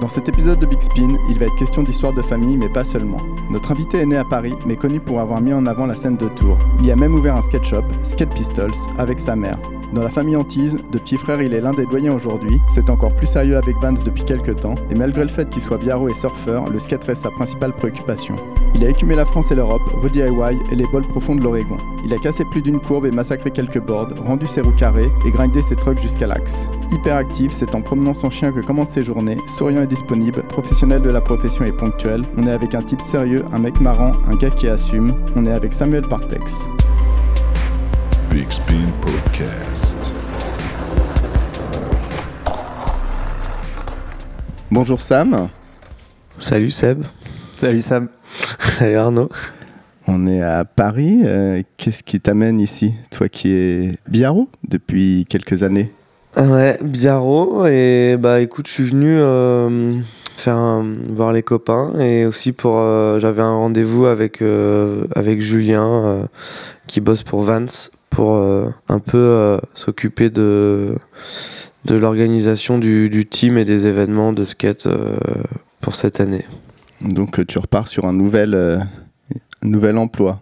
Dans cet épisode de Big Spin, il va être question d'histoire de famille, mais pas seulement. Notre invité est né à Paris, mais connu pour avoir mis en avant la scène de Tours. Il y a même ouvert un skate shop, Skate Pistols, avec sa mère. Dans la famille Antise, de petit frère, il est l'un des doyens aujourd'hui. C'est encore plus sérieux avec Vans depuis quelques temps, et malgré le fait qu'il soit biarro et surfeur, le skate reste sa principale préoccupation. Il a écumé la France et l'Europe, vos DIY et les bols profonds de l'Oregon. Il a cassé plus d'une courbe et massacré quelques boards, rendu ses roues carrées et grindé ses trucks jusqu'à l'axe. Hyper actif, c'est en promenant son chien que commencent ses journées, souriant et disponible, professionnel de la profession et ponctuel. On est avec un type sérieux, un mec marrant, un gars qui assume. On est avec Samuel Partex. Big Spin Podcast. Bonjour Sam. Salut Seb. Salut Sam. Salut Arnaud. On est à Paris. euh, Qu'est-ce qui t'amène ici Toi qui es biarro depuis quelques années? Ouais, Biarro. Et bah écoute, je suis venu euh, faire un- voir les copains et aussi pour. euh, J'avais un rendez-vous avec, euh, avec Julien euh, qui bosse pour Vance pour euh, un peu euh, s'occuper de, de l'organisation du, du team et des événements de skate euh, pour cette année. Donc euh, tu repars sur un nouvel, euh, nouvel emploi,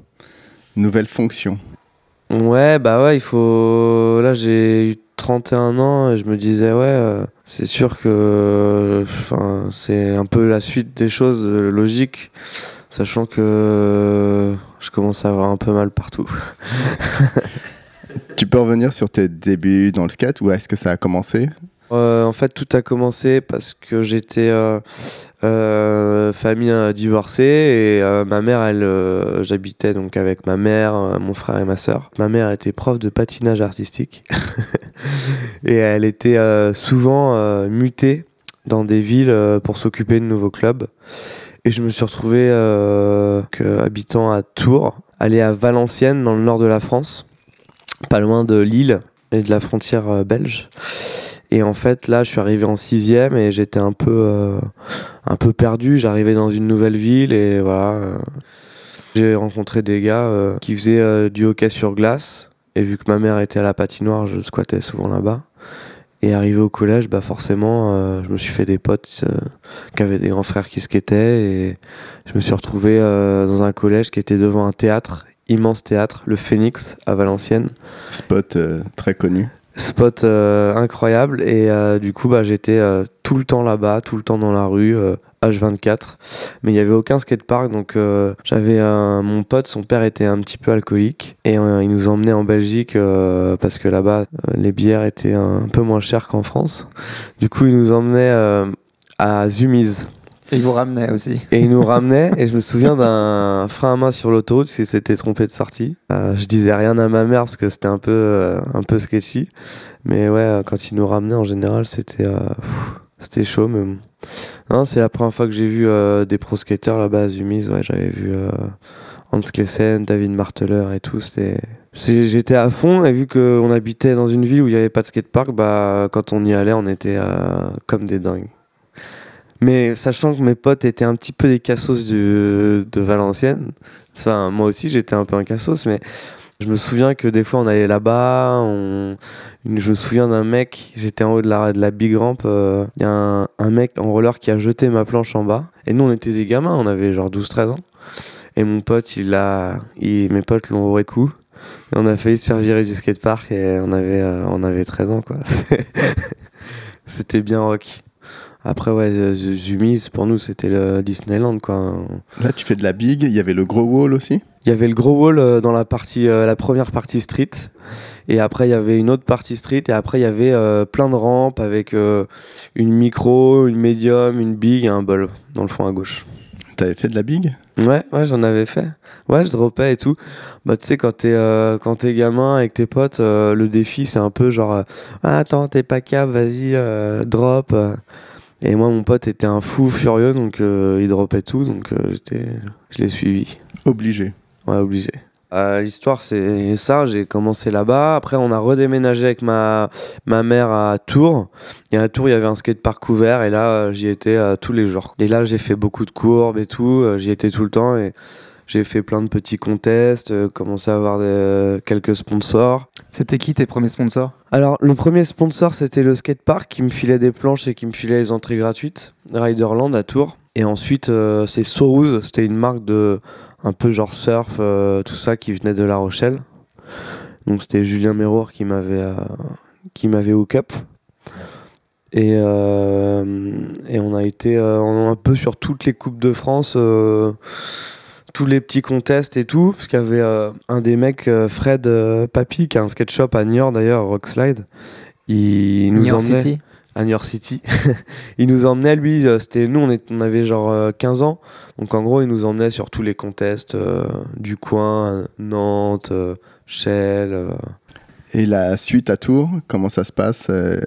une nouvelle fonction. Ouais, bah ouais, il faut. Là, j'ai eu 31 ans et je me disais, ouais, euh, c'est sûr que. Enfin, c'est un peu la suite des choses euh, logiques, sachant que je commence à avoir un peu mal partout. Tu peux revenir sur tes débuts dans le skate Où est-ce que ça a commencé Euh, en fait, tout a commencé parce que j'étais euh, euh, famille divorcée et ma mère, j'habitais donc avec ma mère, mon frère et ma sœur. Ma mère était prof de patinage artistique et elle était souvent mutée dans des villes pour s'occuper de nouveaux clubs. Et je me suis retrouvé habitant à Tours, aller à Valenciennes dans le nord de la France, pas loin de Lille et de la frontière euh, belge. Et en fait, là, je suis arrivé en sixième et j'étais un peu, euh, un peu perdu. J'arrivais dans une nouvelle ville et voilà. euh, J'ai rencontré des gars qui faisaient du hockey sur glace. Et vu que ma mère était à la patinoire, je squattais souvent là-bas. Et arrivé au collège, bah forcément, je me suis fait des potes qui avaient des grands frères qui skataient. Et je me suis retrouvé dans un collège qui était devant un théâtre, immense théâtre, le Phoenix à Valenciennes. Spot euh, très connu. spot euh, incroyable. Et euh, du coup bah j'étais tout le temps là-bas tout le temps dans la rue euh, H24 mais il y avait aucun skatepark donc j'avais mon pote son père était un petit peu alcoolique. Et il nous emmenait en Belgique parce que là-bas les bières étaient un peu moins chères qu'en France. Du coup il nous emmenait à Zumiz il vous ramenait aussi. et il nous ramenait et je me souviens d'un frein à main sur l'autoroute parce qu'il s'était trompé de sortie. Euh, je disais rien à ma mère parce que c'était un peu euh, un peu sketchy. Mais ouais, euh, quand il nous ramenait en général, c'était c'était chaud mais c'est la première fois que j'ai vu des pro skaters là-bas à Zumiz, ouais, j'avais vu Hans Klessen, David Marteler et tout, c'était J'étais à fond et vu qu'on habitait dans une ville où il n'y avait pas de skatepark, bah, quand on y allait, on était comme des dingues. Mais sachant que mes potes étaient un petit peu des cassos du- de Valenciennes, enfin, moi aussi j'étais un peu un cassos, mais je me souviens que des fois on allait là-bas, je me souviens d'un mec, j'étais en haut de la, de la big ramp, euh, il y a un, mec en roller qui a jeté ma planche en bas, et nous on était des gamins, on avait genre 12-13 ans, et mon pote, il a, mes potes l'ont au coup. Et on a failli se faire virer du skatepark et on avait, euh, on avait 13 ans quoi. C'était bien rock. Après ouais, Z- Zumiez pour nous c'était le Disneyland quoi. Là, tu fais de la big. Il y avait le gros wall aussi. Il y avait le gros wall euh, dans la partie, euh, la première partie street, et après il y avait une autre partie street, et après il y avait euh, plein de rampes avec une micro, une médium, une big et un bol dans le fond à gauche. T'avais fait de la big? Ouais, ouais, j'en avais fait. Ouais, je dropais et tout. Bah, tu sais, quand t'es euh, gamin avec tes potes, euh, le défi, c'est un peu genre euh, ah, Attends, t'es pas cap, vas-y, drop. Et moi, mon pote était un fou furieux, donc euh, il dropait tout, donc euh, j'étais, je l'ai suivi. Obligé. Ouais, obligé. Euh, L'histoire, c'est ça. J'ai commencé là-bas. Après, on a redéménagé avec ma, ma mère à Tours. Et à Tours, il y avait un skatepark ouvert. Et là, euh, j'y étais euh, tous les jours. Et là, j'ai fait beaucoup de courbes et tout. Euh, J'y étais tout le temps. Et j'ai fait plein de petits contests. euh, commencé à avoir des- quelques sponsors. C'était qui tes premiers sponsors? Alors, le premier sponsor, c'était le skatepark qui me filait des planches et qui me filait les entrées gratuites. Riderland à Tours. Et ensuite, euh, c'est Soruz. C'était une marque de un peu genre surf, euh, tout ça, qui venait de La Rochelle. Donc, c'était Julien Mérour qui m'avait euh, qui m'avait hook up. Et, euh, et on a été un peu sur toutes les Coupes de France. Tous les petits contests et tout, parce qu'il y avait euh, un des mecs, euh, Fred euh, Papy, qui a un skate shop à Niort d'ailleurs, Rockslide. Il nous New York emmenait City à New York City. il nous emmenait, lui, euh, c'était nous, on, est- on avait genre euh, 15 ans, donc en gros, il nous emmenait sur tous les contests euh, du coin, Nantes, euh, Shell. euh. Et la suite à Tours, comment ça se passe euh,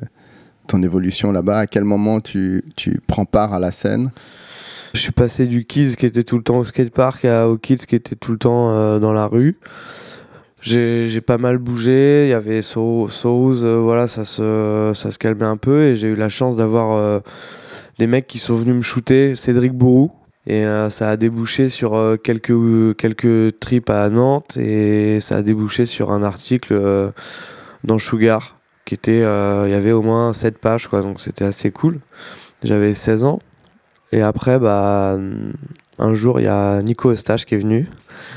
Ton évolution là-bas? À quel moment tu, tu prends part à la scène? Je suis passé du Kids qui était tout le temps au skatepark à, au Kids qui était tout le temps euh, dans la rue. J'ai pas mal bougé, il y avait Souz, euh, voilà, ça se, ça se calmait un peu et j'ai eu la chance d'avoir euh, des mecs qui sont venus me shooter, Cédric Bourou. Et euh, ça a débouché sur quelques, quelques trips à Nantes et ça a débouché sur un article dans Sugar qui était, il y avait au moins 7 pages quoi, donc c'était assez cool. J'avais 16 ans. Et après, bah, un jour, il y a Nico Eustache qui est venu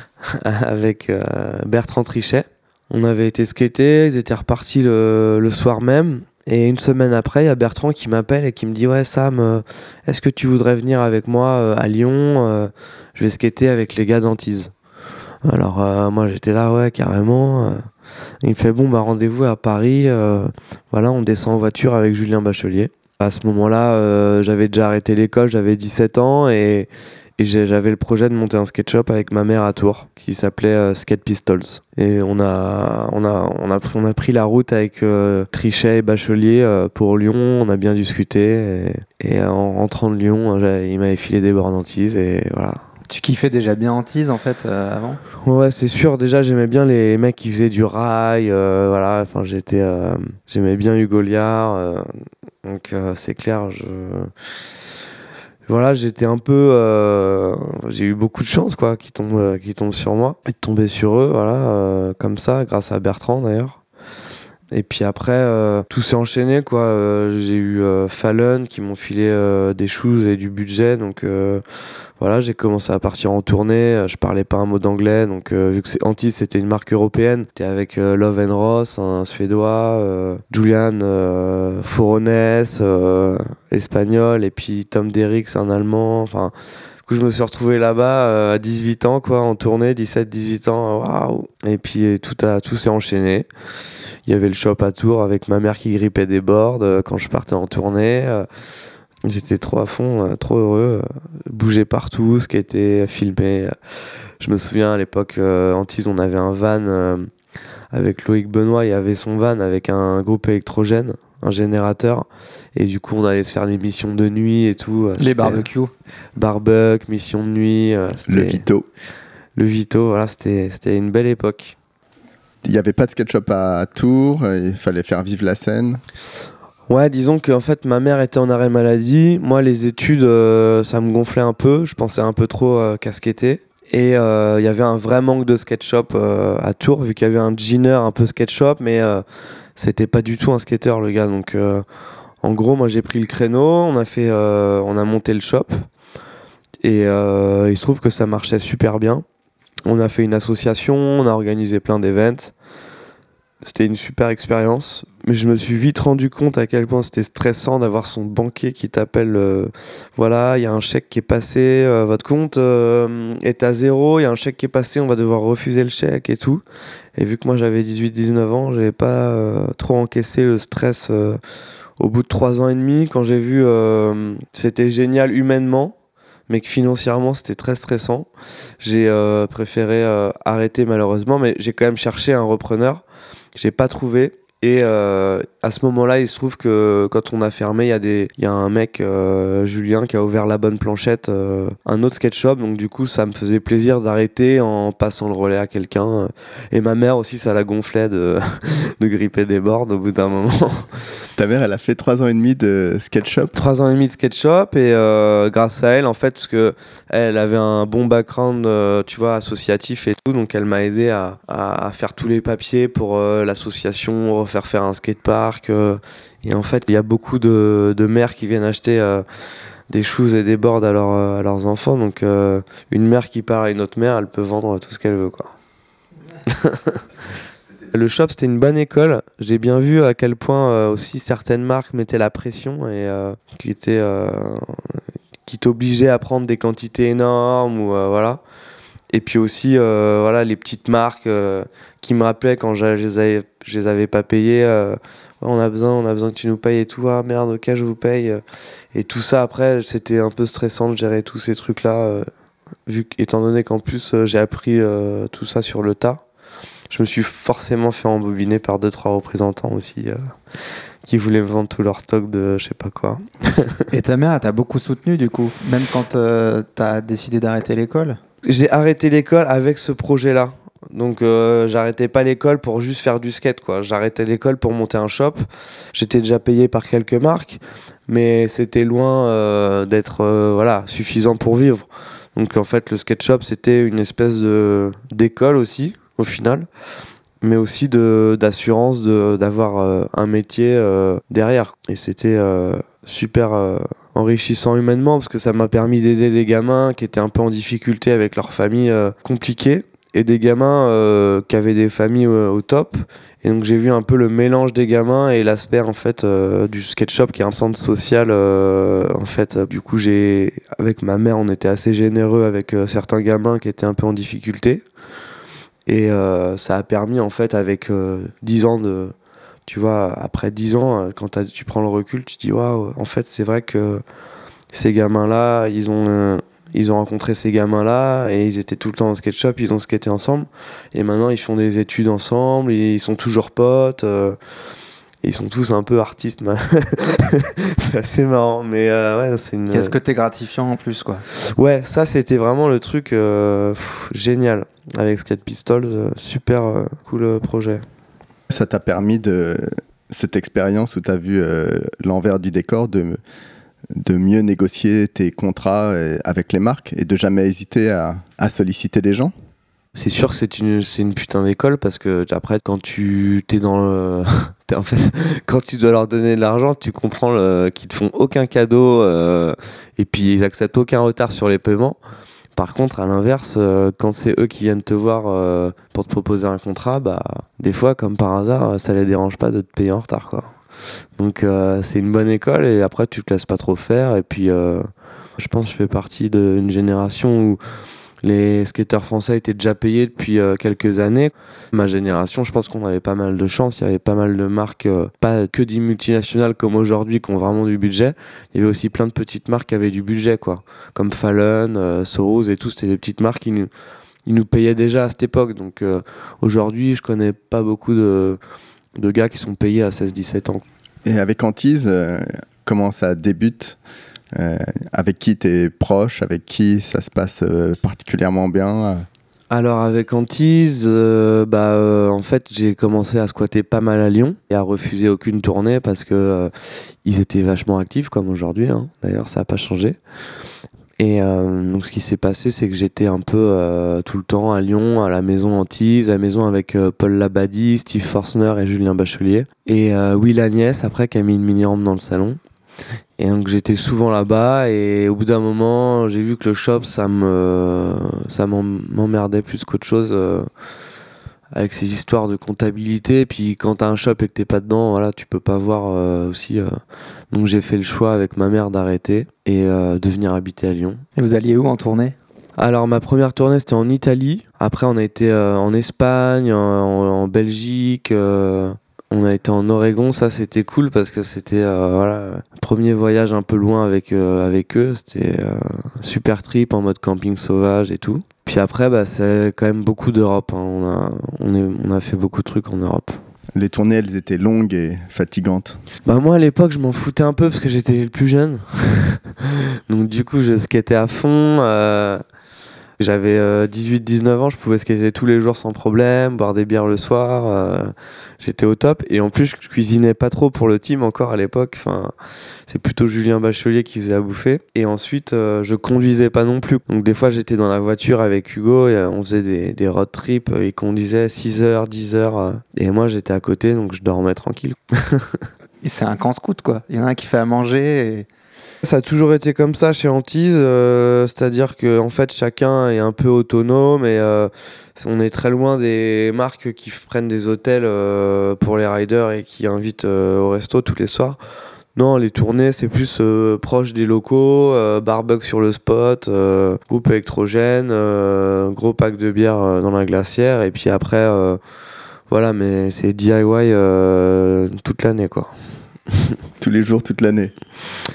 avec euh, Bertrand Trichet. On avait été skater, ils étaient repartis le, soir même. Et une semaine après, il y a Bertrand qui m'appelle et qui me dit Ouais, Sam, euh, est-ce que tu voudrais venir avec moi euh, à Lyon Je vais skater avec les gars d'Antise. Alors, moi, j'étais là, ouais, carrément. Il me fait Bon, bah, rendez-vous à Paris. voilà, on descend en voiture avec Julien Bachelier. À ce moment-là, euh, j'avais déjà arrêté l'école, j'avais 17 ans et, et j'avais le projet de monter un skate shop avec ma mère à Tours qui s'appelait euh, Skate Pistols. Et on a, on, a, on, a, on a pris la route avec euh, Trichet et Bachelier euh, pour Lyon, on a bien discuté et, et en rentrant de Lyon, euh, il m'avait filé des bornes et voilà. Tu kiffais déjà bien Antise en fait euh, avant? Ouais, c'est sûr. Déjà, j'aimais bien les mecs qui faisaient du rail. euh, voilà. Enfin, j'étais, euh, j'aimais bien Hugo Liard. Donc, euh, c'est clair. Je, voilà, j'étais un peu. euh, j'ai eu beaucoup de chance, quoi, qui tombent, euh, qui tombent sur moi et de tomber sur eux. Voilà, comme ça, grâce à Bertrand d'ailleurs. Et puis après, tout s'est enchaîné, quoi. J'ai eu Fallon qui m'ont filé des shoes et du budget, donc. Voilà, j'ai commencé à partir en tournée. euh, Je parlais pas un mot d'anglais, donc euh, vu que c'est Antis, c'était une marque européenne. J'étais avec euh, Love and Ross, un suédois, Julian Forones, espagnol, et puis Tom Derricks, un allemand. Enfin, du coup, je me suis retrouvé là-bas à 18 ans, quoi, en tournée, 17-18 ans. Waouh! Et puis tout a tout s'est enchaîné. Il y avait le shop à Tours avec ma mère qui grippait des boards quand je partais en tournée. J'étais trop à fond, euh, trop heureux, euh, bouger partout, ce qui était filmé. euh. Je me souviens à l'époque, euh, Antise, on avait un van avec Loïc Benoît, il y avait son van avec un groupe électrogène, un générateur, et du coup on allait se faire des missions de nuit et tout. Les barbecues Barbecue, mission de nuit, Le Vito. le Vito, voilà, c'était c'était une belle époque. Il n'y avait pas de skate shop à Tours, il fallait faire vivre la scène. Ouais, disons que en fait ma mère était en arrêt maladie. Moi, les études, euh, ça me gonflait un peu. Je pensais un peu trop euh. Et euh, il y avait un vrai manque de skate shop euh, à Tours, vu qu'il y avait un jeaner un peu skate shop, mais c'était pas du tout un skater le gars. Donc en gros, moi j'ai pris le créneau, on a fait, on a monté le shop, et il se trouve que ça marchait super bien. On a fait une association, on a organisé plein d'événements. C'était une super expérience, mais je me suis vite rendu compte à quel point c'était stressant d'avoir son banquier qui t'appelle euh, voilà, il y a un chèque qui est passé, euh, votre compte euh, est à zéro, il y a un chèque qui est passé, on va devoir refuser le chèque et tout. Et vu que moi j'avais 18-19 ans, j'avais pas trop encaissé le stress au bout de trois ans et demi quand j'ai vu c'était génial humainement mais que financièrement c'était très stressant. J'ai préféré arrêter malheureusement, mais j'ai quand même cherché un repreneur. J'ai pas trouvé. Et euh, à ce moment-là, il se trouve que quand on a fermé, il y, a des- y a un mec, euh, Julien, qui a ouvert la bonne planchette, euh, un autre sketch shop. Donc du coup, ça me faisait plaisir d'arrêter en passant le relais à quelqu'un. Et ma mère aussi, ça la gonflait de, de gripper des boards au bout d'un moment. Ta mère, elle a fait trois ans et demi de sketch shop? Trois ans et demi de sketch shop et grâce à elle, en fait, parce que elle avait un bon background, tu vois, associatif et tout, donc elle m'a aidé à, à- à faire tous les papiers pour l'association, refaire faire un skatepark. euh, et en fait, il y a beaucoup de, de mères qui viennent acheter euh, des shoes et des boards à, leurs, euh, à leurs enfants, donc une mère qui parle à une autre mère, elle peut vendre tout ce qu'elle veut, quoi. Le shop, c'était une bonne école. J'ai bien vu à quel point aussi certaines marques mettaient la pression et qui étaient qui t'obligeaient à prendre des quantités énormes ou voilà. Et puis aussi euh, voilà les petites marques euh, qui me rappelaient quand je, je les avais je les avais pas payées. euh, on a besoin on a besoin que tu nous payes et tout. Ah merde ok je vous paye. Et tout ça après c'était un peu stressant de gérer tous ces trucs là. vu étant donné qu'en plus j'ai appris tout ça sur le tas je me suis forcément fait embobiner par deux trois représentants aussi qui voulaient me vendre tout leur stock de je sais pas quoi. Et ta mère, elle t'a beaucoup soutenu du coup, même quand euh, t'as décidé d'arrêter l'école? J'ai arrêté l'école avec ce projet-là. Donc euh, j'arrêtais pas l'école pour juste faire du skate quoi. J'arrêtais l'école pour monter un shop. J'étais déjà payé par quelques marques, mais c'était loin euh, d'être euh, voilà suffisant pour vivre. Donc en fait le skate shop c'était une espèce de d'école aussi au final, mais aussi de d'assurance d'avoir un métier derrière. Et c'était super enrichissant humainement parce que ça m'a permis d'aider des gamins qui étaient un peu en difficulté avec leur famille euh, compliquée et des gamins euh, qui avaient des familles euh, au top. Et donc j'ai vu un peu le mélange des gamins et l'aspect en fait euh, du sketch shop qui est un centre social en fait. Du coup j'ai avec ma mère on était assez généreux avec certains gamins qui étaient un peu en difficulté. Et ça a permis en fait avec euh, 10 ans de tu vois après 10 ans euh, quand tu prends le recul tu dis waouh en fait c'est vrai que ces gamins là ils ont euh, ils ont rencontré ces gamins là et ils étaient tout le temps en sketch shop ils ont skaté ensemble. Et maintenant ils font des études ensemble et ils sont toujours potes euh, et ils sont tous un peu artistes c'est assez marrant mais euh, ouais c'est une Qu'est-ce que t'es gratifiant en plus quoi? Ouais, ça c'était vraiment le truc pff, génial. Avec Skate Pistols, super cool projet. Ça t'a permis de cette expérience où tu as vu euh, l'envers du décor de, de mieux négocier tes contrats euh, avec les marques et de jamais hésiter à, à solliciter des gens? C'est sûr que c'est une, c'est une putain d'école parce que après quand tu t'es dans le, t'es en fait quand tu dois leur donner de l'argent, tu comprends qu'ils te font aucun cadeau euh, et puis ils acceptent aucun retard sur les paiements. Par contre, à l'inverse, euh, quand c'est eux qui viennent te voir euh, pour te proposer un contrat, bah des fois, comme par hasard, ça les dérange pas de te payer en retard, quoi. Donc euh, c'est une bonne école et après tu te laisses pas trop faire et puis euh, je pense que je fais partie d'une génération où les skateurs français étaient déjà payés depuis euh, quelques années. Ma génération, je pense qu'on avait pas mal de chance. Il y avait pas mal de marques, euh, pas que des multinationales comme aujourd'hui qui ont vraiment du budget. Il y avait aussi plein de petites marques qui avaient du budget, quoi. Comme Fallon, euh, Soros et tout. C'était des petites marques qui nous, payaient déjà à cette époque. Donc aujourd'hui, je connais pas beaucoup de, de gars qui sont payés à 16-17 ans. Et avec Antise, comment ça débute? Avec qui tu es proche? Avec qui ça se passe euh, particulièrement bien? Alors avec Antise, euh, bah euh, en fait j'ai commencé à squatter pas mal à Lyon et à refuser aucune tournée parce que euh, ils étaient vachement actifs comme aujourd'hui. hein. D'ailleurs ça a pas changé. Et euh, donc ce qui s'est passé c'est que j'étais un peu euh, tout le temps à Lyon, à la maison Antise, à la maison avec euh, Paul Labadie, Steve Forsner et Julien Bachelier et euh, Will Agnès après qui a mis une mini rampe dans le salon. Et donc j'étais souvent là-bas et au bout d'un moment j'ai vu que le shop ça me ça m'emmerdait plus qu'autre chose euh, avec ces histoires de comptabilité. Puis quand t'as un shop et que t'es pas dedans, voilà, tu peux pas voir euh, aussi. euh. Donc j'ai fait le choix avec ma mère d'arrêter et de venir habiter à Lyon. Et vous alliez où en tournée? Alors ma première tournée c'était en Italie. Après on a été en Espagne, en Belgique. Euh, on a été en Oregon, ça c'était cool parce que c'était euh, voilà premier voyage un peu loin avec euh, avec eux. C'était euh, super trip en mode camping sauvage et tout. Puis après bah c'est quand même beaucoup d'Europe. hein. On a on est on a fait beaucoup de trucs en Europe. Les tournées, elles étaient longues et fatigantes. Bah moi à l'époque je m'en foutais un peu parce que j'étais le plus jeune. Donc du coup je skatais à fond. Euh, J'avais 18-19 ans, je pouvais skater tous les jours sans problème, boire des bières le soir. euh, J'étais au top. Et en plus je cuisinais pas trop pour le team encore à l'époque. Enfin, c'est plutôt Julien Bachelier qui faisait à bouffer. Et ensuite euh, je conduisais pas non plus. Donc des fois j'étais dans la voiture avec Hugo et euh, on faisait des, des road trips. euh, Il conduisait 6 heures, 10 heures. euh, et moi j'étais à côté donc je dormais tranquille. C'est un camp scout, quoi. Il y en a un qui fait à manger et Ça a toujours été comme ça chez Antise, euh, c'est-à-dire que en fait chacun est un peu autonome et euh, on est très loin des marques qui prennent des hôtels euh, pour les riders et qui invitent au resto tous les soirs. Non, les tournées c'est plus proche des locaux, euh, sur le spot, groupe électrogène, gros pack de bière dans la glacière et puis après voilà, mais c'est DIY toute l'année quoi. Tous les jours, toute l'année.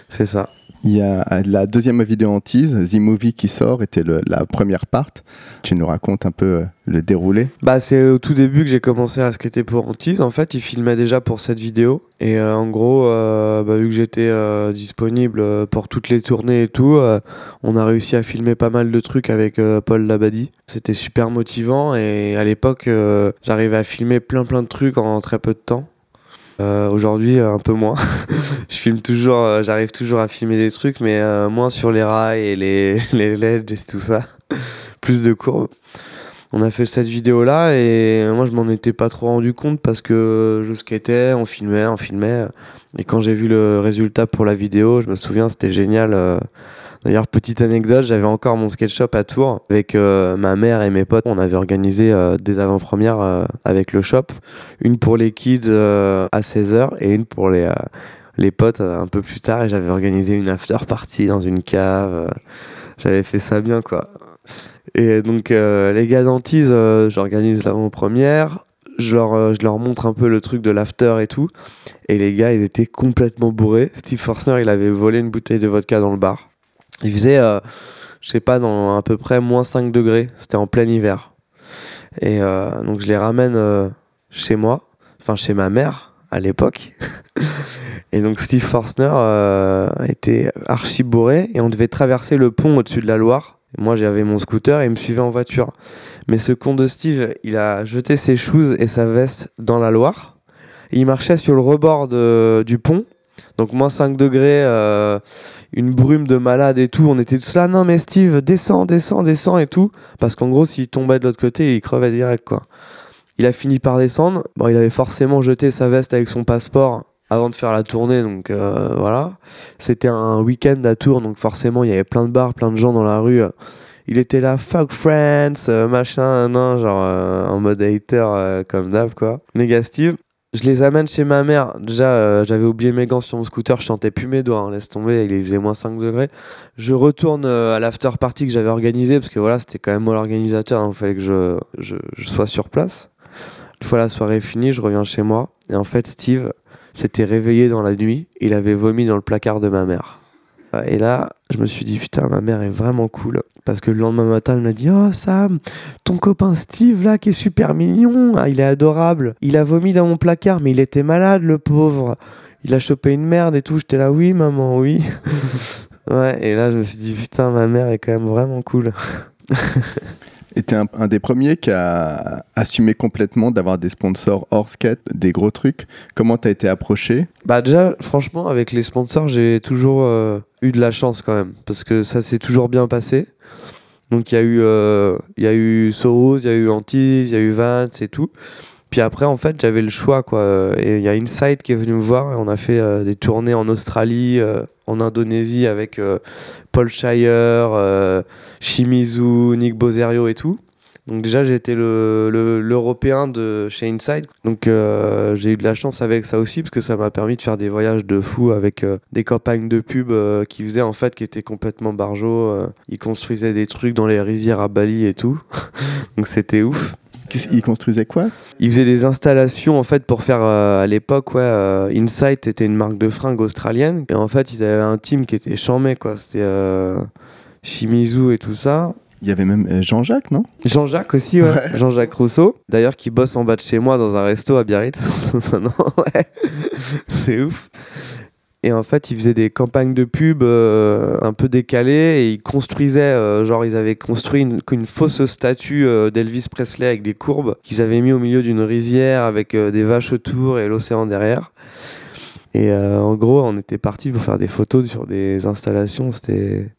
C'est ça. Il y a euh, la deuxième vidéo en tease, The Movie qui sort, était le- la première part. Tu nous racontes un peu euh, le déroulé. Bah, c'est au tout début que j'ai commencé à skater pour Antise. En fait, il filmait déjà pour cette vidéo. Et euh, en gros, euh, bah, vu que j'étais euh, disponible pour toutes les tournées et tout, on a réussi à filmer pas mal de trucs avec Paul Labadie. C'était super motivant. Et à l'époque, j'arrivais à filmer plein plein de trucs en très peu de temps. Euh, Aujourd'hui, euh, un peu moins. je filme toujours, euh, j'arrive toujours à filmer des trucs, mais moins sur les rails et les, les et tout ça. Plus de courbes. On a fait cette vidéo là et moi je m'en étais pas trop rendu compte parce que je skatais, on filmait, on filmait. Et quand j'ai vu le résultat pour la vidéo, je me souviens, c'était génial. D'ailleurs, petite anecdote, j'avais encore mon skate shop à Tours avec euh, ma mère et mes potes. On avait organisé euh, des avant-premières euh, avec le shop. Une pour les kids à 16h et une pour les, les potes un peu plus tard. Et j'avais organisé une after party dans une cave. J'avais fait ça bien, quoi. Et donc, les gars d'Antise, j'organise l'avant-première. Je leur, je leur montre un peu le truc de l'after et tout. Et les gars, ils étaient complètement bourrés. Steve Forstner, il avait volé une bouteille de vodka dans le bar. Il faisait, euh, je sais pas, dans à peu près moins 5 degrés. C'était en plein hiver. Et euh, donc, je les ramène euh, chez moi, enfin chez ma mère à l'époque. et donc, Steve Forstner était archi bourré et on devait traverser le pont au-dessus de la Loire. Moi, j'avais mon scooter et il me suivait en voiture. Mais ce con de Steve, il a jeté ses shoes et sa veste dans la Loire. Il marchait sur le rebord du pont. Donc, moins 5 degrés, une brume de malade et tout. On était tous là, non mais Steve, descends, descends, descends et tout. Parce qu'en gros, s'il tombait de l'autre côté, il crevait direct, quoi. Il a fini par descendre. Bon, il avait forcément jeté sa veste avec son passeport avant de faire la tournée, donc euh, voilà. C'était un week-end à Tours, donc forcément, il y avait plein de bars, plein de gens dans la rue. Il était là, fuck France, euh, machin, non, genre euh, en mode hater euh, comme d'hab, quoi. Néga Steve. Je les amène chez ma mère. Déjà, euh, j'avais oublié mes gants sur mon scooter, je sentais plus mes doigts, hein, laisse tomber, il faisait moins 5 degrés. Je retourne euh, à l'after party que j'avais organisé, parce que voilà, c'était quand même moi l'organisateur, donc il fallait que je, je, je sois sur place. Une fois la soirée finie, je reviens chez moi, et en fait, Steve s'était réveillé dans la nuit, il avait vomi dans le placard de ma mère. Et là, je me suis dit, putain, ma mère est vraiment cool. Parce que le lendemain matin, elle m'a dit, oh Sam, ton copain Steve, là, qui est super mignon, ah, il est adorable. Il a vomi dans mon placard, mais il était malade, le pauvre. Il a chopé une merde et tout. J'étais là, oui, maman, oui. ouais, et là, je me suis dit, putain, ma mère est quand même vraiment cool. T'es un, un des premiers qui a assumé complètement d'avoir des sponsors hors skate, des gros trucs. Comment t'as été approché? Bah déjà, franchement, avec les sponsors, j'ai toujours euh, eu de la chance quand même, parce que ça s'est toujours bien passé. Donc il y a eu, euh, il y a eu Soros, il y a eu Antise, il y a eu Vance et tout. Puis après, en fait, j'avais le choix, quoi. Et il y a Insight qui est venu me voir et on a fait euh, des tournées en Australie, en Indonésie avec euh, Paul Shire, euh, Shimizu, Nick Bozerio et tout. Donc déjà, j'étais le- le- l'Européen de chez Inside. Donc euh, j'ai eu de la chance avec ça aussi parce que ça m'a permis de faire des voyages de fou avec des campagnes de pub qui faisaient en fait qui étaient complètement barjots. ils construisaient des trucs dans les rizières à Bali et tout. Donc c'était ouf. Ils construisaient quoi Ils faisaient des installations en fait pour faire euh, à l'époque ouais euh, Insight était une marque de fringues australienne et en fait ils avaient un team qui était chamé quoi c'était euh, Shimizu et tout ça Il y avait même euh, Jean-Jacques, non Jean-Jacques aussi, ouais. Jean-Jacques Rousseau, d'ailleurs, qui bosse en bas de chez moi dans un resto à Biarritz. ouais. C'est ouf. Et en fait, ils faisaient des campagnes de pub euh, un peu décalées et ils construisaient, euh, genre, ils avaient construit une, fausse statue euh, d'Elvis Presley avec des courbes qu'ils avaient mis au milieu d'une rizière avec des vaches autour et l'océan derrière. Et en gros, on était parti pour faire des photos sur des installations. C'était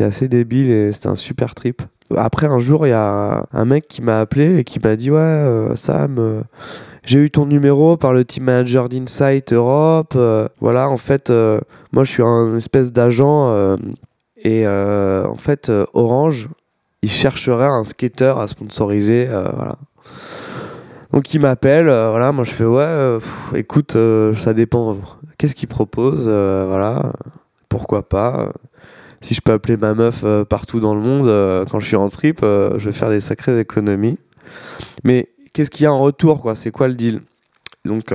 assez débile et c'était un super trip. Après, un jour, il y a un mec qui m'a appelé et qui m'a dit Ouais, euh, Sam, euh, j'ai eu ton numéro par le team manager d'Insight Europe. euh, voilà, en fait, moi, je suis un espèce d'agent. et en fait, Orange, il chercherait un skater à sponsoriser. voilà. Donc, il m'appelle. voilà, moi, je fais Ouais, écoute, ça dépend. Qu'est-ce qu'il propose Voilà, pourquoi pas si je peux appeler ma meuf euh, partout dans le monde euh, quand je suis en trip, euh, je vais faire des sacrées économies. Mais qu'est-ce qu'il y a en retour quoi? C'est quoi le deal? Donc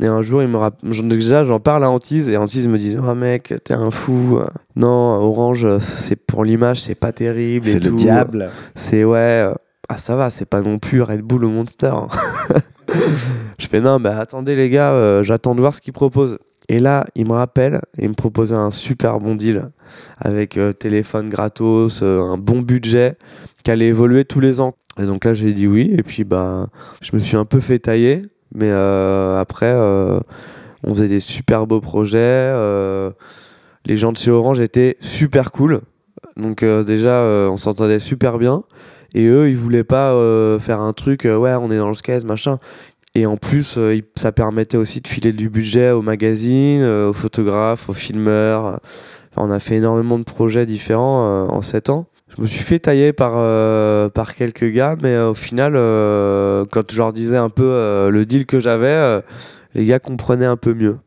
et un jour, il me rapp- j'en- déjà j'en parle à Antise et Antise me dit "Oh mec, t'es un fou. Non, Orange, c'est pour l'image, c'est pas terrible C'est le tout. diable. C'est ouais. Ah ça va, c'est pas non plus Red Bull ou Monster. hein. je fais non, mais attendez les gars, j'attends de voir ce qu'ils proposent. Et là, il me rappelle il me proposait un super bon deal avec euh, téléphone gratos, euh, un bon budget qui allait évoluer tous les ans. Et donc là, j'ai dit oui. Et puis, bah, je me suis un peu fait tailler. Mais euh, après, on faisait des super beaux projets. les gens de chez Orange étaient super cool. Donc déjà, on s'entendait super bien. Et eux, ils voulaient pas faire un truc, ouais, on est dans le skate, machin. Et en plus, euh, ça permettait aussi de filer du budget aux magazines, euh, aux photographes, aux filmeurs. On a fait énormément de projets différents euh, en 7 ans. Je me suis fait tailler par, euh, par quelques gars, mais au final, euh, quand je leur disais un peu le deal que j'avais, les gars comprenaient un peu mieux.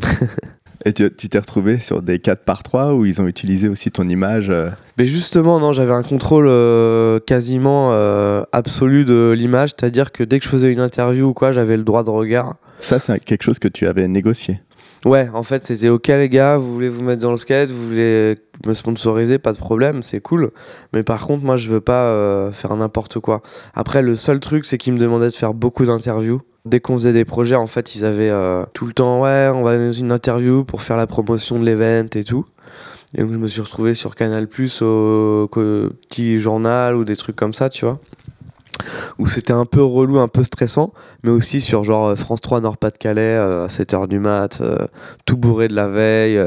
Et tu t'es retrouvé sur des 4 par 3 où ils ont utilisé aussi ton image. euh, Mais justement, non, j'avais un contrôle euh, quasiment euh, absolu de l'image, c'est-à-dire que dès que je faisais une interview ou quoi, j'avais le droit de regard. Ça, c'est quelque chose que tu avais négocié. Ouais, en fait, c'était ok les gars, vous voulez vous mettre dans le skate, vous voulez me sponsoriser, pas de problème, c'est cool. Mais par contre, moi, je veux pas euh, faire n'importe quoi. Après, le seul truc, c'est qu'ils me demandaient de faire beaucoup d'interviews. Dès qu'on faisait des projets, en fait, ils avaient euh, tout le temps, ouais, on va dans une interview pour faire la promotion de l'event et tout. Et donc, je me suis retrouvé sur Canal Plus au, au petit journal ou des trucs comme ça, tu vois. Où c'était un peu relou, un peu stressant, mais aussi sur genre euh, France 3 Nord-Pas-de-Calais euh, à 7h du mat, euh, tout bourré de la veille,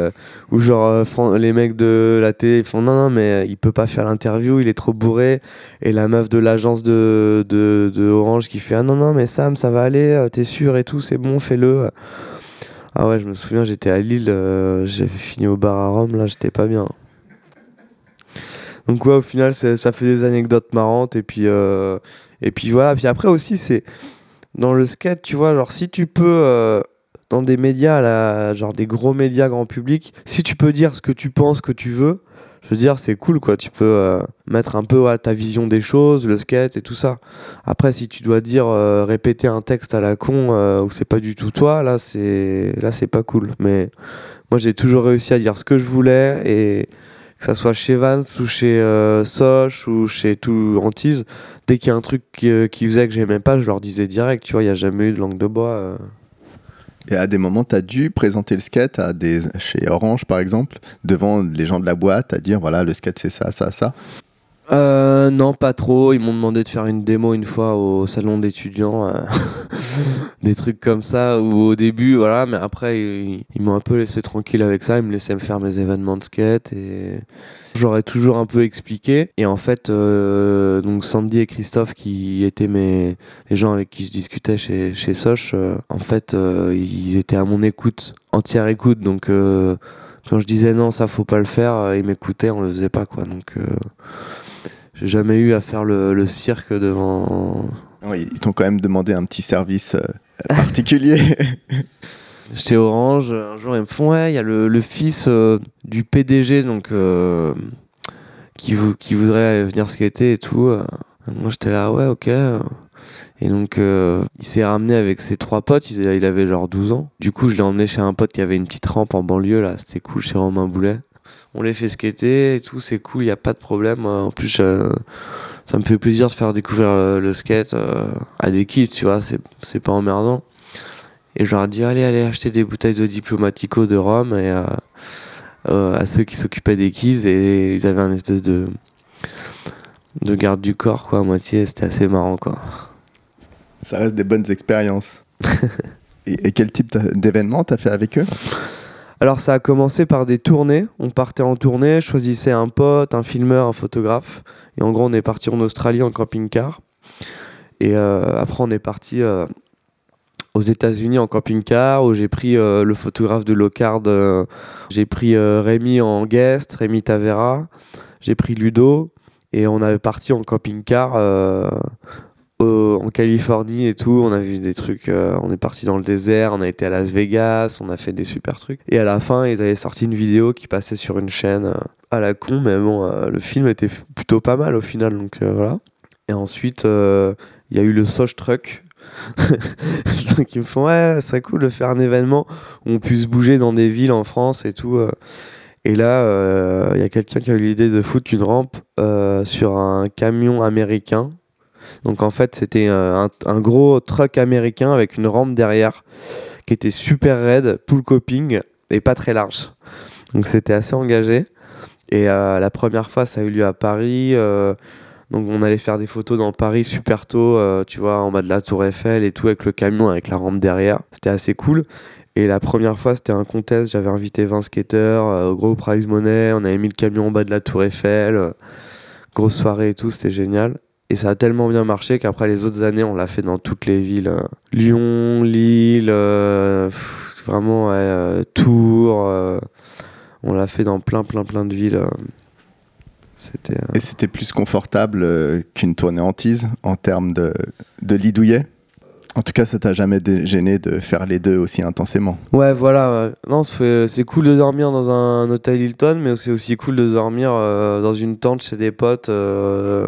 où genre les mecs de la télé font non, non, mais il peut pas faire l'interview, il est trop bourré. Et la meuf de l'agence de, de, de Orange qui fait ah non, non, mais Sam, ça va aller, t'es sûr et tout, c'est bon, fais-le. Ah ouais, je me souviens, j'étais à Lille, j'avais fini au bar à Rome, là, j'étais pas bien. Donc ouais, au final, ça fait des anecdotes marrantes et puis euh, et puis voilà. Puis après aussi, c'est dans le skate, tu vois, genre si tu peux euh, dans des médias, là, genre des gros médias grand public, si tu peux dire ce que tu penses que tu veux, je veux dire, c'est cool quoi. Tu peux euh, mettre un peu ouais, ta vision des choses, le skate et tout ça. Après, si tu dois dire répéter un texte à la con euh, où c'est pas du tout toi, là c'est là c'est pas cool. Mais moi, j'ai toujours réussi à dire ce que je voulais et que ça soit chez Vance ou chez euh, Soch ou chez tout Antise, dès qu'il y a un truc qui, euh, qui faisait que j'aimais pas, je leur disais direct, tu vois, il n'y a jamais eu de langue de bois. euh. Et à des moments, tu as dû présenter le skate à des, chez Orange, par exemple, devant les gens de la boîte, à dire voilà, le skate c'est ça, ça, ça. Euh, non, pas trop. Ils m'ont demandé de faire une démo une fois au salon d'étudiants, euh, des trucs comme ça. Ou au début, voilà, mais après ils, m'ont un peu laissé tranquille avec ça. Ils me laissaient me faire mes événements de skate et j'aurais toujours un peu expliqué. Et en fait, euh, donc Sandy et Christophe, qui étaient mes les gens avec qui je discutais chez chez Soch, euh, en fait, euh, ils étaient à mon écoute, entière écoute. Donc quand je disais non, ça faut pas le faire, ils m'écoutaient, on le faisait pas quoi. Donc j'ai jamais eu à faire le, le cirque devant. Oui, ils t'ont quand même demandé un petit service euh, particulier. J'étais Orange, un jour ils me font ouais, il y a le, le fils euh, du PDG donc euh, qui, vou- qui voudrait venir skater et tout. Moi j'étais là ouais ok. Et donc euh, il s'est ramené avec ses trois potes, il, il avait genre 12 ans. Du coup je l'ai emmené chez un pote qui avait une petite rampe en banlieue là, c'était cool chez Romain Boulet. On les fait skater et tout, c'est cool, il y a pas de problème. En plus, je- ça me fait plaisir de faire découvrir le, le skate euh, à des kids, tu vois, c'est pas emmerdant. Et je leur dit, allez, allez acheter des bouteilles de Diplomatico de rhum et, euh, euh, à ceux qui s'occupaient des kids et ils avaient un espèce de de garde du corps quoi à moitié c'était assez marrant quoi Ça reste des bonnes expériences. et, et quel type d'événements t'as fait avec eux? Alors ça a commencé par des tournées. On partait en tournée je choisissais un pote un filmeur un photographe. Et en gros on est parti en Australie en camping-car. Et euh, après on est parti euh, aux États-Unis en camping-car où j'ai pris euh, le photographe de Locard j'ai pris Rémi en guest Rémi Tavera. J'ai pris Ludo. Et on avait parti en camping-car euh, en Californie et tout. On a vu des trucs. euh, on est parti dans le désert. On a été à Las Vegas. On a fait des super trucs. Et à la fin, ils avaient sorti une vidéo qui passait sur une chaîne euh, à la con. Mais bon, le film était plutôt pas mal au final. Donc voilà. Et ensuite, il y a eu le Soch Truck. donc ils me font ouais, ce serait cool de faire un événement où on puisse bouger dans des villes en France et tout. Et là, il y a quelqu'un qui a eu l'idée de foutre une rampe sur un camion américain. Donc en fait, c'était euh, un, gros truck américain avec une rampe derrière qui était super raide, pool coping et pas très large. Donc c'était assez engagé. Et euh, la première fois, ça a eu lieu à Paris. euh, donc on allait faire des photos dans Paris super tôt, tu vois, en bas de la tour Eiffel et tout, avec le camion, avec la rampe derrière. C'était assez cool. Et la première fois, c'était un contest. J'avais invité 20 skateurs, gros prize money. On avait mis le camion en bas de la tour Eiffel. grosse soirée et tout, c'était génial. Et ça a tellement bien marché qu'après les autres années, on l'a fait dans toutes les villes. euh, Lyon, Lille, euh, pff, vraiment ouais, euh, Tours. euh, on l'a fait dans plein, plein, plein de villes. C'était. Et c'était plus confortable qu'une tournée tease en termes de, de lit douillet En tout cas, ça t'a jamais gêné de faire les deux aussi intensément? Ouais, voilà. Non, c'est cool de dormir dans un hôtel Hilton, mais c'est aussi cool de dormir euh, dans une tente chez des potes. euh,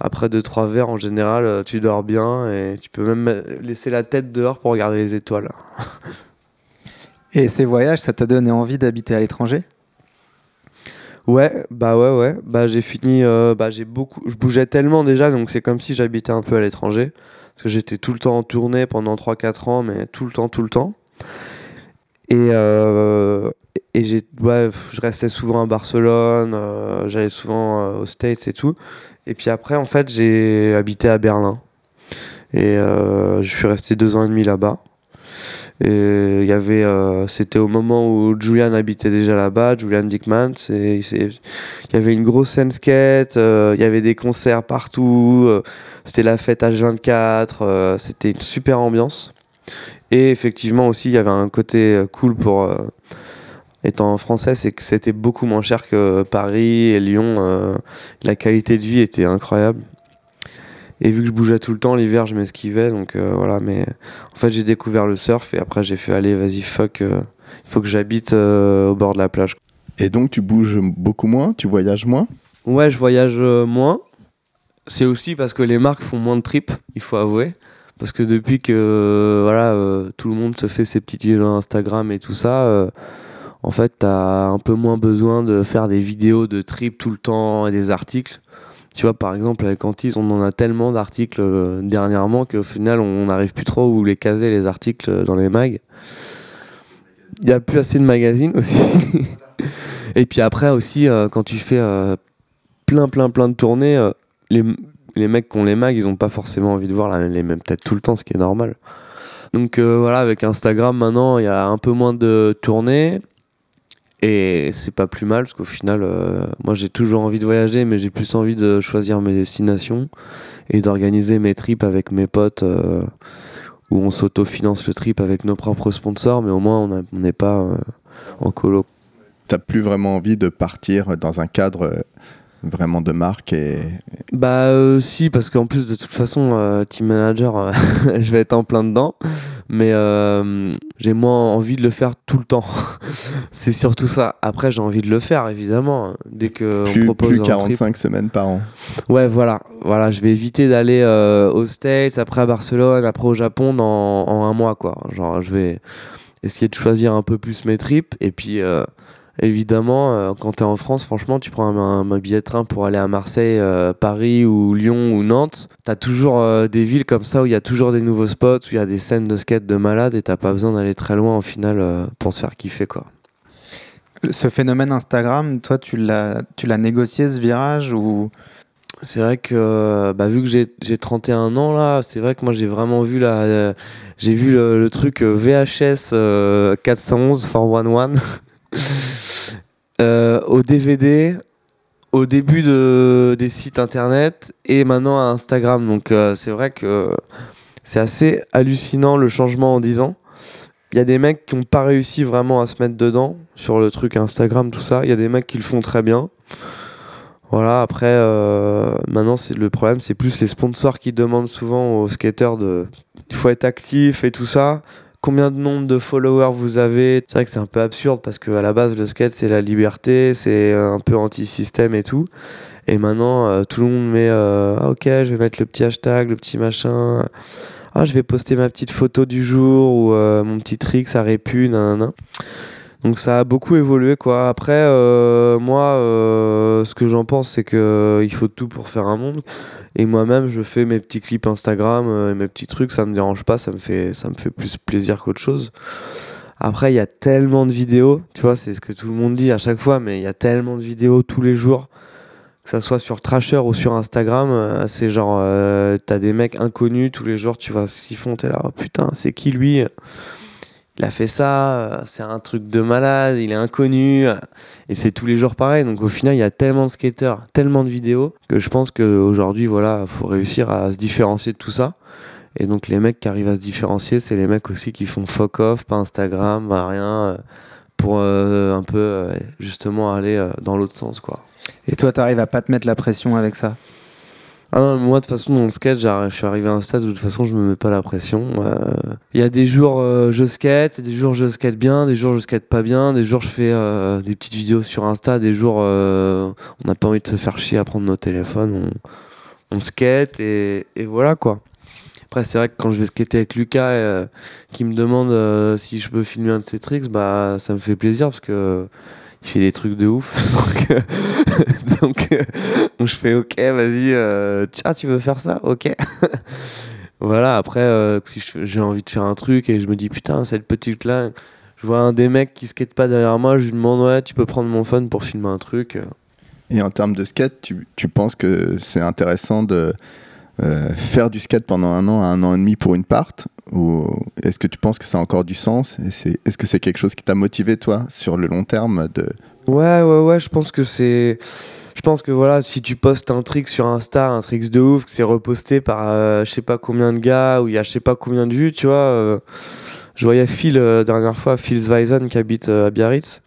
après deux trois verres, en général, euh, tu dors bien et tu peux même me- laisser la tête dehors pour regarder les étoiles. Et ces voyages, ça t'a donné envie d'habiter à l'étranger? Ouais, bah ouais, ouais. Bah j'ai fini, euh, bah j'ai beaucoup, je bougeais tellement déjà, donc c'est comme si j'habitais un peu à l'étranger, parce que j'étais tout le temps en tournée pendant 3-4 ans, mais tout le temps, tout le temps. Et, euh, et j'ai, ouais, je restais souvent à Barcelone, euh, j'allais souvent aux States et tout. Et puis après, en fait, j'ai habité à Berlin. Et euh, je suis resté deux ans et demi là-bas. Et il y avait, euh, c'était au moment où Julian habitait déjà là-bas, Julian Dickman. Il y avait une grosse scène skate, euh, il y avait des concerts partout, c'était la fête H24, euh, c'était une super ambiance. Et effectivement aussi, il y avait un côté cool pour étant français, c'est que c'était beaucoup moins cher que Paris et Lyon. euh, la qualité de vie était incroyable. Et vu que je bougeais tout le temps, l'hiver, je m'esquivais. Donc euh, voilà, mais en fait, j'ai découvert le surf et après, j'ai fait allez, vas-y, fuck, euh, il faut que j'habite au bord de la plage. Et donc, tu bouges beaucoup moins, tu voyages moins? Ouais, je voyage moins. C'est aussi parce que les marques font moins de trips, il faut avouer. Parce que depuis que euh, voilà, euh, tout le monde se fait ses petites vidéos Instagram et tout ça, euh, en fait, t'as un peu moins besoin de faire des vidéos de trips tout le temps et des articles. Tu vois, par exemple, avec Antise, on en a tellement d'articles euh, dernièrement qu'au final, on n'arrive plus trop où les caser, les articles euh, dans les mags. Il n'y a plus assez de magazines aussi. et puis après aussi, euh, quand tu fais plein, plein, plein de tournées, les, les mecs qui ont les mags, ils ont pas forcément envie de voir les mêmes têtes tout le temps, ce qui est normal. Donc voilà, avec Instagram maintenant, il y a un peu moins de tournées. Et c'est pas plus mal parce qu'au final, euh, moi j'ai toujours envie de voyager, mais j'ai plus envie de choisir mes destinations et d'organiser mes trips avec mes potes euh, où on s'autofinance le trip avec nos propres sponsors, mais au moins on n'est pas euh, en colo. T'as plus vraiment envie de partir dans un cadre vraiment de marque et Bah euh, si, parce qu'en plus de toute façon, euh, team manager, euh, je vais être en plein dedans, mais euh, j'ai moins envie de le faire tout le temps. C'est surtout ça. Après, j'ai envie de le faire, évidemment, dès que on plus, propose plus un 45 semaines par an. Ouais, voilà, voilà, je vais éviter d'aller aux States, après à Barcelone, après au Japon dans en un mois, quoi. Genre, je vais essayer de choisir un peu plus mes trips, et puis évidemment, euh, quand tu es en France, franchement, tu prends un, un billet de train pour aller à Marseille, euh, Paris ou Lyon ou Nantes. Tu as toujours euh, des villes comme ça où il y a toujours des nouveaux spots, où il y a des scènes de skate de malades et t'as pas besoin d'aller très loin au final euh, pour se faire kiffer. quoi. Ce phénomène Instagram, toi, tu l'as, tu l'as négocié ce virage ou? C'est vrai que, bah, vu que j'ai j'ai 31 ans là, c'est vrai que moi j'ai vraiment vu la, euh, j'ai vu le, le truc VHS euh, 411 411 euh, au DVD, au début de, des sites internet et maintenant à Instagram. Donc euh, c'est vrai que c'est assez hallucinant le changement en 10 ans. Il y a des mecs qui n'ont pas réussi vraiment à se mettre dedans sur le truc Instagram, tout ça. Il y a des mecs qui le font très bien. Voilà, après, euh, maintenant, le problème, c'est plus les sponsors qui demandent souvent aux skateurs de. Il faut être actif et tout ça. Combien de nombre de followers vous avez? C'est vrai que c'est un peu absurde parce qu'à la base, le skate, c'est la liberté, c'est un peu anti-système et tout. Et maintenant, euh, tout le monde met euh, Ah, ok, je vais mettre le petit hashtag, le petit machin. Ah, je vais poster ma petite photo du jour ou euh, mon petit trick, ça répu, nanana. Donc ça a beaucoup évolué quoi. Après, euh, moi, euh, ce que j'en pense, c'est que euh, il faut tout pour faire un monde. Et moi-même, je fais mes petits clips Instagram et mes petits trucs, ça me dérange pas, ça me fait, ça me fait plus plaisir qu'autre chose. Après, il y a tellement de vidéos, tu vois, c'est ce que tout le monde dit à chaque fois, mais il y a tellement de vidéos tous les jours, que ça soit sur Trasher ou sur Instagram, c'est genre, t'as des mecs inconnus tous les jours, tu vois ce qu'ils font, t'es là, oh, putain, c'est qui lui? Il a fait ça, euh, c'est un truc de malade, il est inconnu, et c'est tous les jours pareil. Donc au final, il y a tellement de skateurs, tellement de vidéos, que je pense qu'aujourd'hui, voilà, faut réussir à se différencier de tout ça. Et donc les mecs qui arrivent à se différencier, c'est les mecs aussi qui font fuck off, pas Instagram, pas rien, euh, pour euh, un peu justement aller dans l'autre sens, quoi. Et toi, t'arrives à pas te mettre la pression avec ça? Ah non, moi de toute façon dans le skate, je suis arrivé à un stade où de toute façon je me mets pas la pression. Euh, Il y a des jours euh, je skate, des jours je skate bien, des jours je skate pas bien, des jours je fais euh, des petites vidéos sur Insta, des jours on n'a pas envie de se faire chier à prendre nos téléphones, on, on skate et, et voilà quoi. Après c'est vrai que quand je vais skater avec Lucas qui me demande si je peux filmer un de ses tricks, bah ça me fait plaisir parce que il fait des trucs de ouf. donc, euh, euh, donc je fais ok, vas-y, euh, tiens, tu veux faire ça? Ok. voilà, après, si je- j'ai envie de faire un truc et je me dis putain, cette petite là, je vois un des mecs qui skate pas derrière moi, je lui demande ouais, tu peux prendre mon phone pour filmer un truc. Et en termes de skate, tu, tu penses que c'est intéressant de faire du skate pendant un an à un an et demi pour une part? Ou est-ce que tu penses que ça a encore du sens Est-ce que c'est quelque chose qui t'a motivé, toi, sur le long terme de... Ouais, ouais, ouais, je pense que c'est. Je pense que voilà, si tu postes un trick sur Insta, un trick de ouf, que c'est reposté par euh, je sais pas combien de gars, ou il y a je sais pas combien de vues, tu vois. euh, je voyais Phil, euh, dernière fois, Phil Zweisen, qui habite euh, à Biarritz.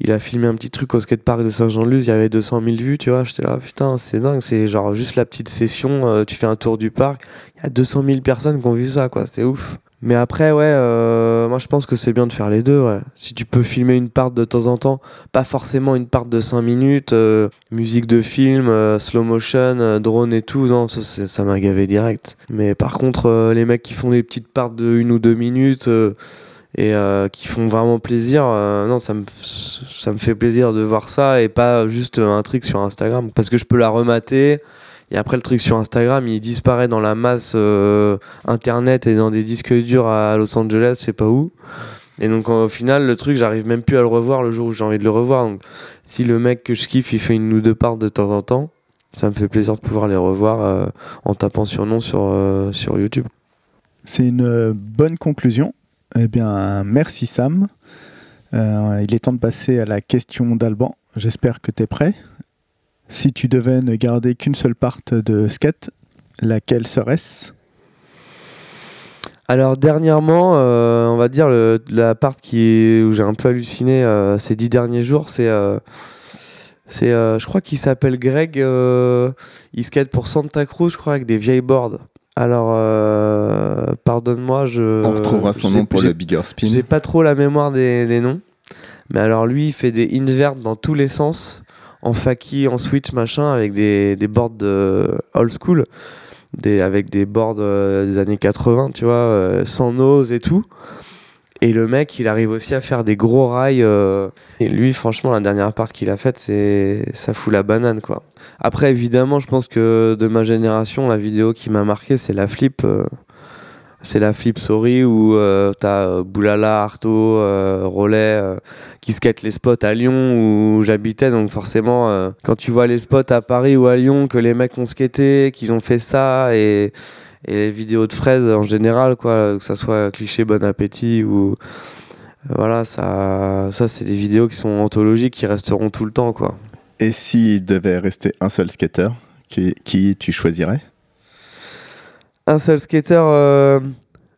Il a filmé un petit truc au skatepark de Saint-Jean-de-Luz, il y avait 200 000 vues, tu vois. J'étais là, putain, c'est dingue, c'est genre juste la petite session, euh, tu fais un tour du parc, il y a 200 000 personnes qui ont vu ça, quoi, c'est ouf. Mais après, ouais, euh, moi je pense que c'est bien de faire les deux, ouais. Si tu peux filmer une part de temps en temps, pas forcément une part de 5 minutes, euh, musique de film, slow motion, drone et tout, non, ça, ça m'a gavé direct. Mais par contre, les mecs qui font des petites parts de une ou deux minutes et euh, qui font vraiment plaisir, euh, non, ça me, ça me fait plaisir de voir ça et pas juste un trick sur Instagram. Parce que je peux la remater. Et après, le truc sur Instagram, il disparaît dans la masse euh, internet et dans des disques durs à Los Angeles, je sais pas où. Et donc, au final, le truc, j'arrive même plus à le revoir le jour où j'ai envie de le revoir. Donc, si le mec que je kiffe, il fait une ou deux parts de temps en temps, ça me fait plaisir de pouvoir les revoir euh, en tapant sur nom sur, euh, sur YouTube. C'est une euh, bonne conclusion. Eh bien, merci Sam. Euh, il est temps de passer à la question d'Alban. J'espère que tu es prêt. Si tu devais ne garder qu'une seule part de skate, laquelle serait-ce? Alors dernièrement, euh, on va dire la part qui où j'ai un peu halluciné euh, ces dix derniers jours, c'est, c'est, je crois qu'il s'appelle Greg. il skate pour Santa Cruz, je crois, avec des vieilles boards. Alors, euh, pardonne-moi, je. On retrouvera son nom pour le Bigger Spin. J'ai pas trop la mémoire des, des noms. Mais alors lui, il fait des inverts dans tous les sens, en faki, en switch, machin, avec des, des boards de old school, des, avec des boards euh, des années 80, tu vois, euh, sans nose et tout. Et le mec, il arrive aussi à faire des gros rails. euh, et lui, franchement, la dernière part qu'il a faite, c'est ça fout la banane, quoi. Après, évidemment, je pense que de ma génération, la vidéo qui m'a marqué, c'est la flip. euh, c'est la flip sorry où euh, t'as Boulala, Arto, Rollet qui skatent les spots à Lyon où j'habitais. Donc forcément, quand tu vois les spots à Paris ou à Lyon, que les mecs ont skaté, qu'ils ont fait ça et, et les vidéos de Fred en général, quoi, que ça soit cliché Bon Appétit ou euh, voilà, ça, ça c'est des vidéos qui sont anthologiques, qui resteront tout le temps, quoi. Et s'il devait rester un seul skater, qui, qui tu choisirais? Un seul skater euh,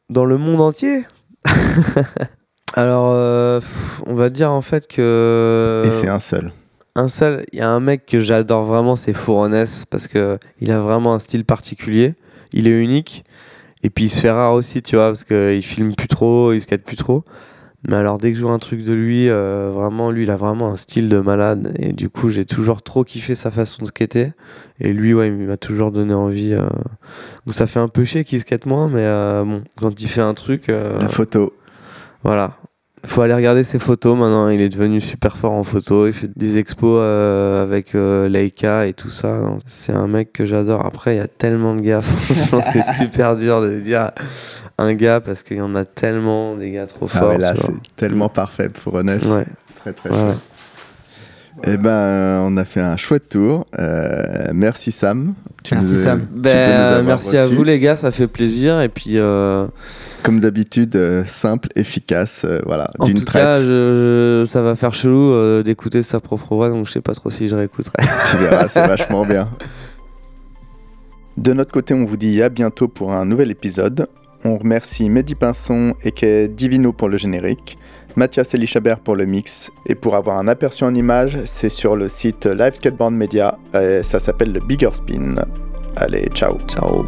dans le monde entier? Alors, euh, on va dire en fait que. Et c'est un seul. un seul. Il y a un mec que j'adore vraiment, c'est Fourones, parce que il a vraiment un style particulier. Il est unique. Et puis il se fait rare aussi, tu vois, parce qu'il filme plus trop, il skate plus trop. Mais alors, dès que je vois un truc de lui, euh, vraiment, lui, il a vraiment un style de malade. Et du coup, j'ai toujours trop kiffé sa façon de skater. Et lui, ouais, il m'a toujours donné envie. euh. Donc, ça fait un peu chier qu'il skate moins, mais euh, bon, quand il fait un truc. La photo. voilà. Faut aller regarder ses photos maintenant. Il est devenu super fort en photo. Il fait des expos euh, avec euh, Leica et tout ça. C'est un mec que j'adore. Après, il y a tellement de gars. Franchement, c'est super dur de dire un gars parce qu'il y en a tellement des gars trop Ah forts. ouais, là, c'est tellement parfait pour Honest. Ouais, Très, très ouais, chouette. Eh ben, euh, on a fait un chouette tour. Euh, merci Sam. Tu Merci, nous- Sam. tu Ben, nous merci à vous les gars, ça fait plaisir. Et puis, euh, Comme d'habitude, euh, simple, efficace, euh, voilà, en d'une tout traite. cas, je- je- ça va faire chelou euh, d'écouter sa propre voix, donc je sais pas trop si je réécouterai. Tu verras, c'est vachement bien. De notre côté, on vous dit à bientôt pour un nouvel épisode. On remercie Mehdi Pinson et Divino pour le générique, Mathias Elichabert pour le mix. Et pour avoir un aperçu en image, c'est sur le site Live Skateboard Media. et ça s'appelle le Bigger Spin. Allez, ciao. Ciao.